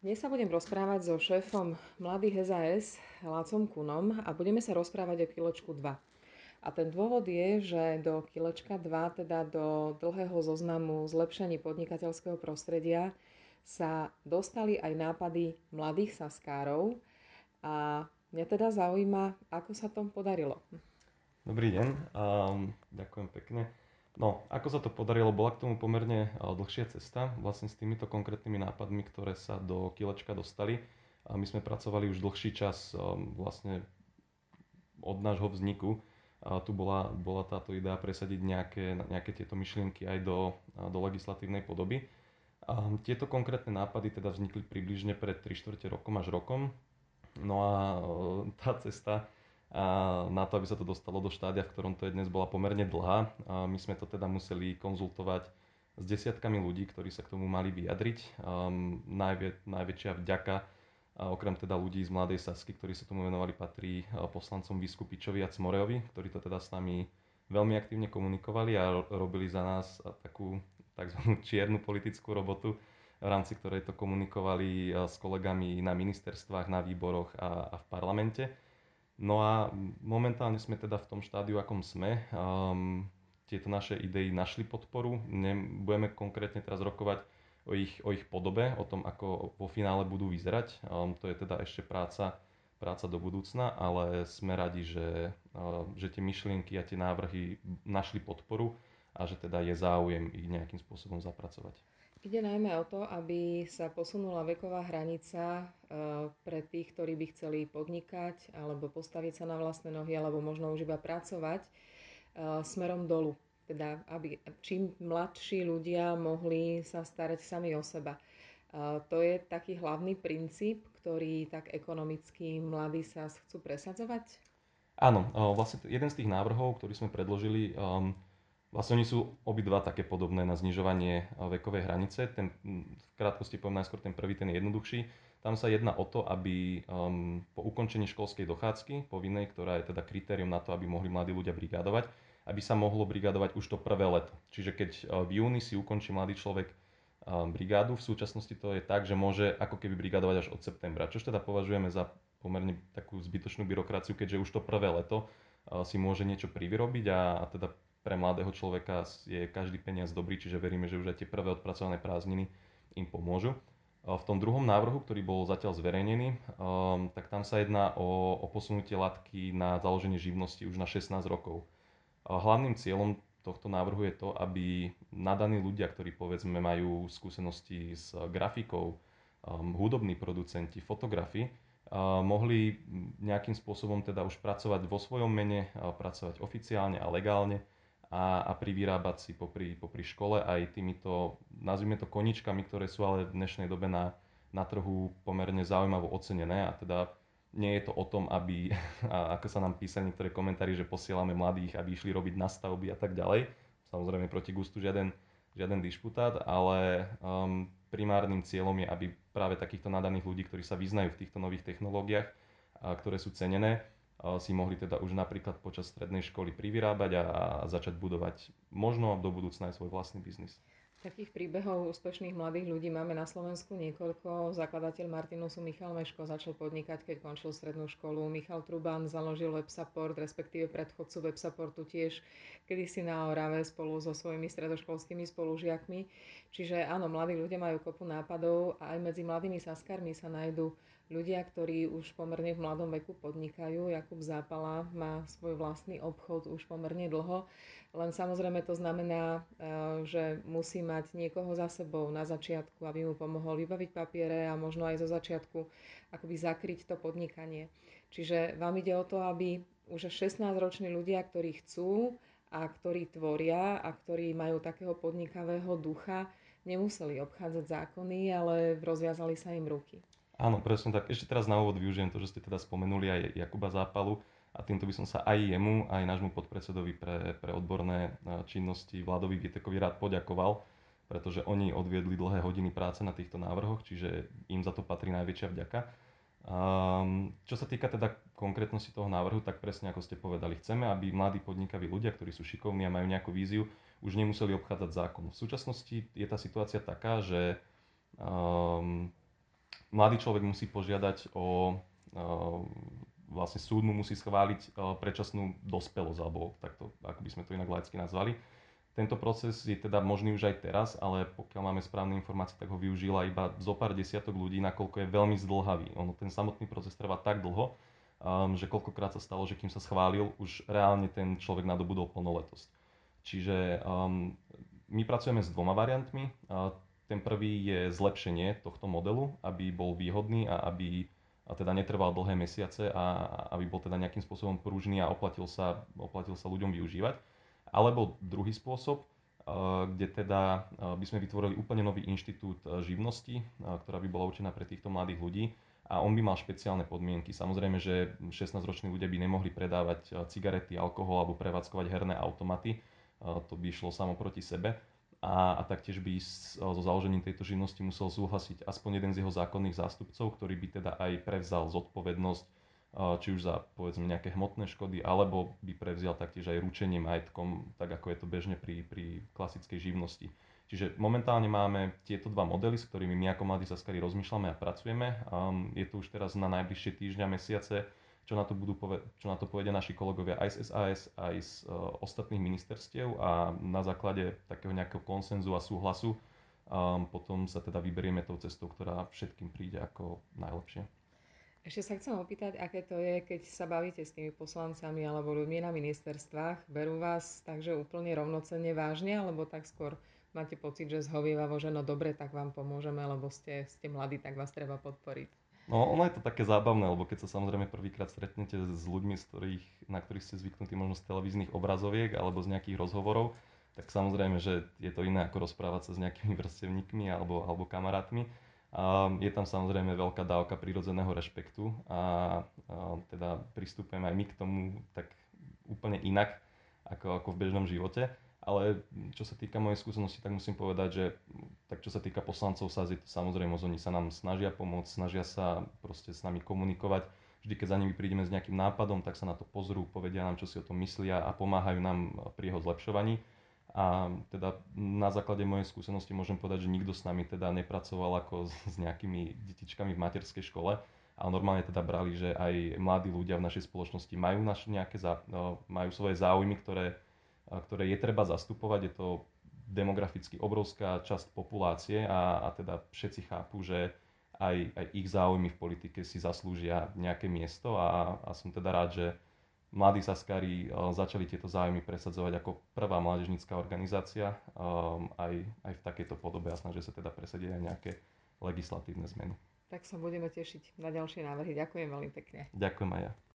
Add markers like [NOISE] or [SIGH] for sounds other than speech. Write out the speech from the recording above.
Dnes sa budem rozprávať so šéfom Mladých SAS, Lácom Kunom a budeme sa rozprávať o kilečku 2. A ten dôvod je, že do kilečka 2, teda do dlhého zoznamu zlepšení podnikateľského prostredia, sa dostali aj nápady mladých saskárov a mňa teda zaujíma, ako sa tom podarilo. Dobrý deň, um, ďakujem pekne. No, ako sa to podarilo, bola k tomu pomerne dlhšia cesta, vlastne s týmito konkrétnymi nápadmi, ktoré sa do kilečka dostali. A my sme pracovali už dlhší čas vlastne od nášho vzniku. Tu bola, bola táto idea presadiť nejaké, nejaké tieto myšlienky aj do, do legislatívnej podoby. Tieto konkrétne nápady teda vznikli približne pred 3 čtvrte rokom až rokom. No a tá cesta na to, aby sa to dostalo do štádia, v ktorom to je dnes, bola pomerne dlhá. A my sme to teda museli konzultovať s desiatkami ľudí, ktorí sa k tomu mali vyjadriť. Um, najvie, najväčšia vďaka, a okrem teda ľudí z Mladej Sasky, ktorí sa tomu venovali, patrí poslancom Vyskupičovi a Cmoreovi, ktorí to teda s nami veľmi aktívne komunikovali a robili za nás takú tzv. [LAUGHS] čiernu politickú robotu, v rámci ktorej to komunikovali s kolegami na ministerstvách, na výboroch a, a v parlamente. No a momentálne sme teda v tom štádiu, akom sme. Um, tieto naše idei našli podporu. Ne, budeme konkrétne teraz rokovať o ich, o ich podobe, o tom, ako vo finále budú vyzerať. Um, to je teda ešte práca, práca do budúcna, ale sme radi, že, uh, že tie myšlienky a tie návrhy našli podporu a že teda je záujem ich nejakým spôsobom zapracovať. Ide najmä o to, aby sa posunula veková hranica eh, pre tých, ktorí by chceli podnikať alebo postaviť sa na vlastné nohy alebo možno už iba pracovať eh, smerom dolu. Teda, aby čím mladší ľudia mohli sa starať sami o seba. Eh, to je taký hlavný princíp, ktorý tak ekonomicky mladí sa chcú presadzovať? Áno, vlastne jeden z tých návrhov, ktorý sme predložili, Vlastne oni sú obidva také podobné na znižovanie vekovej hranice. Ten, v krátkosti poviem najskôr ten prvý, ten je jednoduchší. Tam sa jedná o to, aby um, po ukončení školskej dochádzky, povinnej, ktorá je teda kritérium na to, aby mohli mladí ľudia brigádovať, aby sa mohlo brigádovať už to prvé leto. Čiže keď uh, v júni si ukončí mladý človek um, brigádu, v súčasnosti to je tak, že môže ako keby brigádovať až od septembra, čož teda považujeme za pomerne takú zbytočnú byrokraciu, keďže už to prvé leto uh, si môže niečo privyrobiť a, a teda pre mladého človeka je každý peniaz dobrý, čiže veríme, že už aj tie prvé odpracované prázdniny im pomôžu. V tom druhom návrhu, ktorý bol zatiaľ zverejnený, um, tak tam sa jedná o, o posunutie latky na založenie živnosti už na 16 rokov. Hlavným cieľom tohto návrhu je to, aby nadaní ľudia, ktorí povedzme majú skúsenosti s grafikou, um, hudobní producenti, fotografi, uh, mohli nejakým spôsobom teda už pracovať vo svojom mene, pracovať oficiálne a legálne a, a privyrábať si popri, popri škole aj týmito, nazvime to koničkami, ktoré sú ale v dnešnej dobe na, na trhu pomerne zaujímavo ocenené a teda nie je to o tom, aby, [LAUGHS] ako sa nám písali niektoré komentári, že posielame mladých, aby išli robiť na stavby a tak ďalej. Samozrejme proti gustu žiaden, žiaden dišputát, ale um, primárnym cieľom je, aby práve takýchto nadaných ľudí, ktorí sa vyznajú v týchto nových technológiách, a ktoré sú cenené, si mohli teda už napríklad počas strednej školy privyrábať a, a začať budovať možno do budúcna aj svoj vlastný biznis. Takých príbehov úspešných mladých ľudí máme na Slovensku niekoľko. Zakladateľ Martinusu Michal Meško začal podnikať, keď končil strednú školu. Michal Truban založil WebSupport, respektíve predchodcu WebSupportu tiež kedysi na Orave spolu so svojimi stredoškolskými spolužiakmi. Čiže áno, mladí ľudia majú kopu nápadov a aj medzi mladými saskármi sa nájdú ľudia, ktorí už pomerne v mladom veku podnikajú. Jakub Zápala má svoj vlastný obchod už pomerne dlho, len samozrejme to znamená, eh, že musí mať niekoho za sebou na začiatku, aby mu pomohol vybaviť papiere a možno aj zo začiatku akoby zakryť to podnikanie. Čiže vám ide o to, aby už 16-roční ľudia, ktorí chcú a ktorí tvoria a ktorí majú takého podnikavého ducha, nemuseli obchádzať zákony, ale rozviazali sa im ruky. Áno, presne tak. Ešte teraz na úvod využijem to, že ste teda spomenuli aj Jakuba Zápalu a týmto by som sa aj jemu, aj nášmu podpredsedovi pre, pre odborné e, činnosti Vladovi Vietekovi rád poďakoval, pretože oni odviedli dlhé hodiny práce na týchto návrhoch, čiže im za to patrí najväčšia vďaka. Um, čo sa týka teda konkrétnosti toho návrhu, tak presne ako ste povedali, chceme, aby mladí podnikaví ľudia, ktorí sú šikovní a majú nejakú víziu, už nemuseli obchádzať zákon. V súčasnosti je tá situácia taká, že um, mladý človek musí požiadať o vlastne súd mu musí schváliť predčasnú dospelosť, alebo takto, ako by sme to inak laicky nazvali. Tento proces je teda možný už aj teraz, ale pokiaľ máme správne informácie, tak ho využila iba zo pár desiatok ľudí, nakoľko je veľmi zdlhavý. Ono, ten samotný proces trvá tak dlho, um, že koľkokrát sa stalo, že kým sa schválil, už reálne ten človek nadobudol plnoletosť. Čiže um, my pracujeme s dvoma variantmi. Ten prvý je zlepšenie tohto modelu, aby bol výhodný a aby a teda netrval dlhé mesiace a aby bol teda nejakým spôsobom pružný a oplatil sa, oplatil sa ľuďom využívať. Alebo druhý spôsob, eh, kde teda eh, by sme vytvorili úplne nový inštitút eh, živnosti, ktorá by bola určená pre týchto mladých ľudí a on by mal špeciálne podmienky. Samozrejme, že 16-roční ľudia by nemohli predávať cigarety, alkohol alebo prevádzkovať herné automaty. To by išlo samo proti sebe. A, a taktiež by so založením tejto živnosti musel súhlasiť aspoň jeden z jeho zákonných zástupcov, ktorý by teda aj prevzal zodpovednosť či už za povedzme nejaké hmotné škody, alebo by prevzial taktiež aj ručenie majetkom, tak ako je to bežne pri, pri klasickej živnosti. Čiže momentálne máme tieto dva modely, s ktorými my ako mladí saskari rozmýšľame a pracujeme. Um, je to už teraz na najbližšie týždňa, mesiace, čo na to, budú poved- čo na to povedia naši kolegovia aj z SAS, aj z uh, ostatných ministerstiev a na základe takého nejakého konsenzu a súhlasu um, potom sa teda vyberieme tou cestou, ktorá všetkým príde ako najlepšie. Ešte sa chcem opýtať, aké to je, keď sa bavíte s tými poslancami alebo ľuďmi na ministerstvách. Berú vás takže úplne rovnocenne vážne, alebo tak skôr máte pocit, že zhovievavo, že no dobre, tak vám pomôžeme, lebo ste, ste mladí, tak vás treba podporiť. No ono je to také zábavné, lebo keď sa samozrejme prvýkrát stretnete s ľuďmi, z ktorých, na ktorých ste zvyknutí možno z televíznych obrazoviek alebo z nejakých rozhovorov, tak samozrejme, že je to iné ako rozprávať sa s nejakými vrstevníkmi alebo, alebo kamarátmi. A je tam samozrejme veľká dávka prírodzeného rešpektu a, a teda pristupujeme aj my k tomu tak úplne inak ako, ako v bežnom živote. Ale čo sa týka mojej skúsenosti, tak musím povedať, že tak čo sa týka poslancov sa je to samozrejme, oni sa nám snažia pomôcť, snažia sa proste s nami komunikovať. Vždy, keď za nimi prídeme s nejakým nápadom, tak sa na to pozrú, povedia nám, čo si o tom myslia a pomáhajú nám pri jeho zlepšovaní. A teda na základe mojej skúsenosti môžem povedať, že nikto s nami teda nepracoval ako s nejakými detičkami v materskej škole, ale normálne teda brali, že aj mladí ľudia v našej spoločnosti majú, naš nejaké no, majú svoje záujmy, ktoré, ktoré je treba zastupovať. Je to demograficky obrovská časť populácie a, a teda všetci chápu, že aj, aj ich záujmy v politike si zaslúžia nejaké miesto a, a som teda rád, že mladí Saskári eh, začali tieto záujmy presadzovať ako prvá mládežnícká organizácia um, aj, aj v takejto podobe a snažia sa teda presadiť aj nejaké legislatívne zmeny. Tak sa budeme tešiť na ďalšie návrhy. Ďakujem veľmi pekne. Ďakujem aj ja.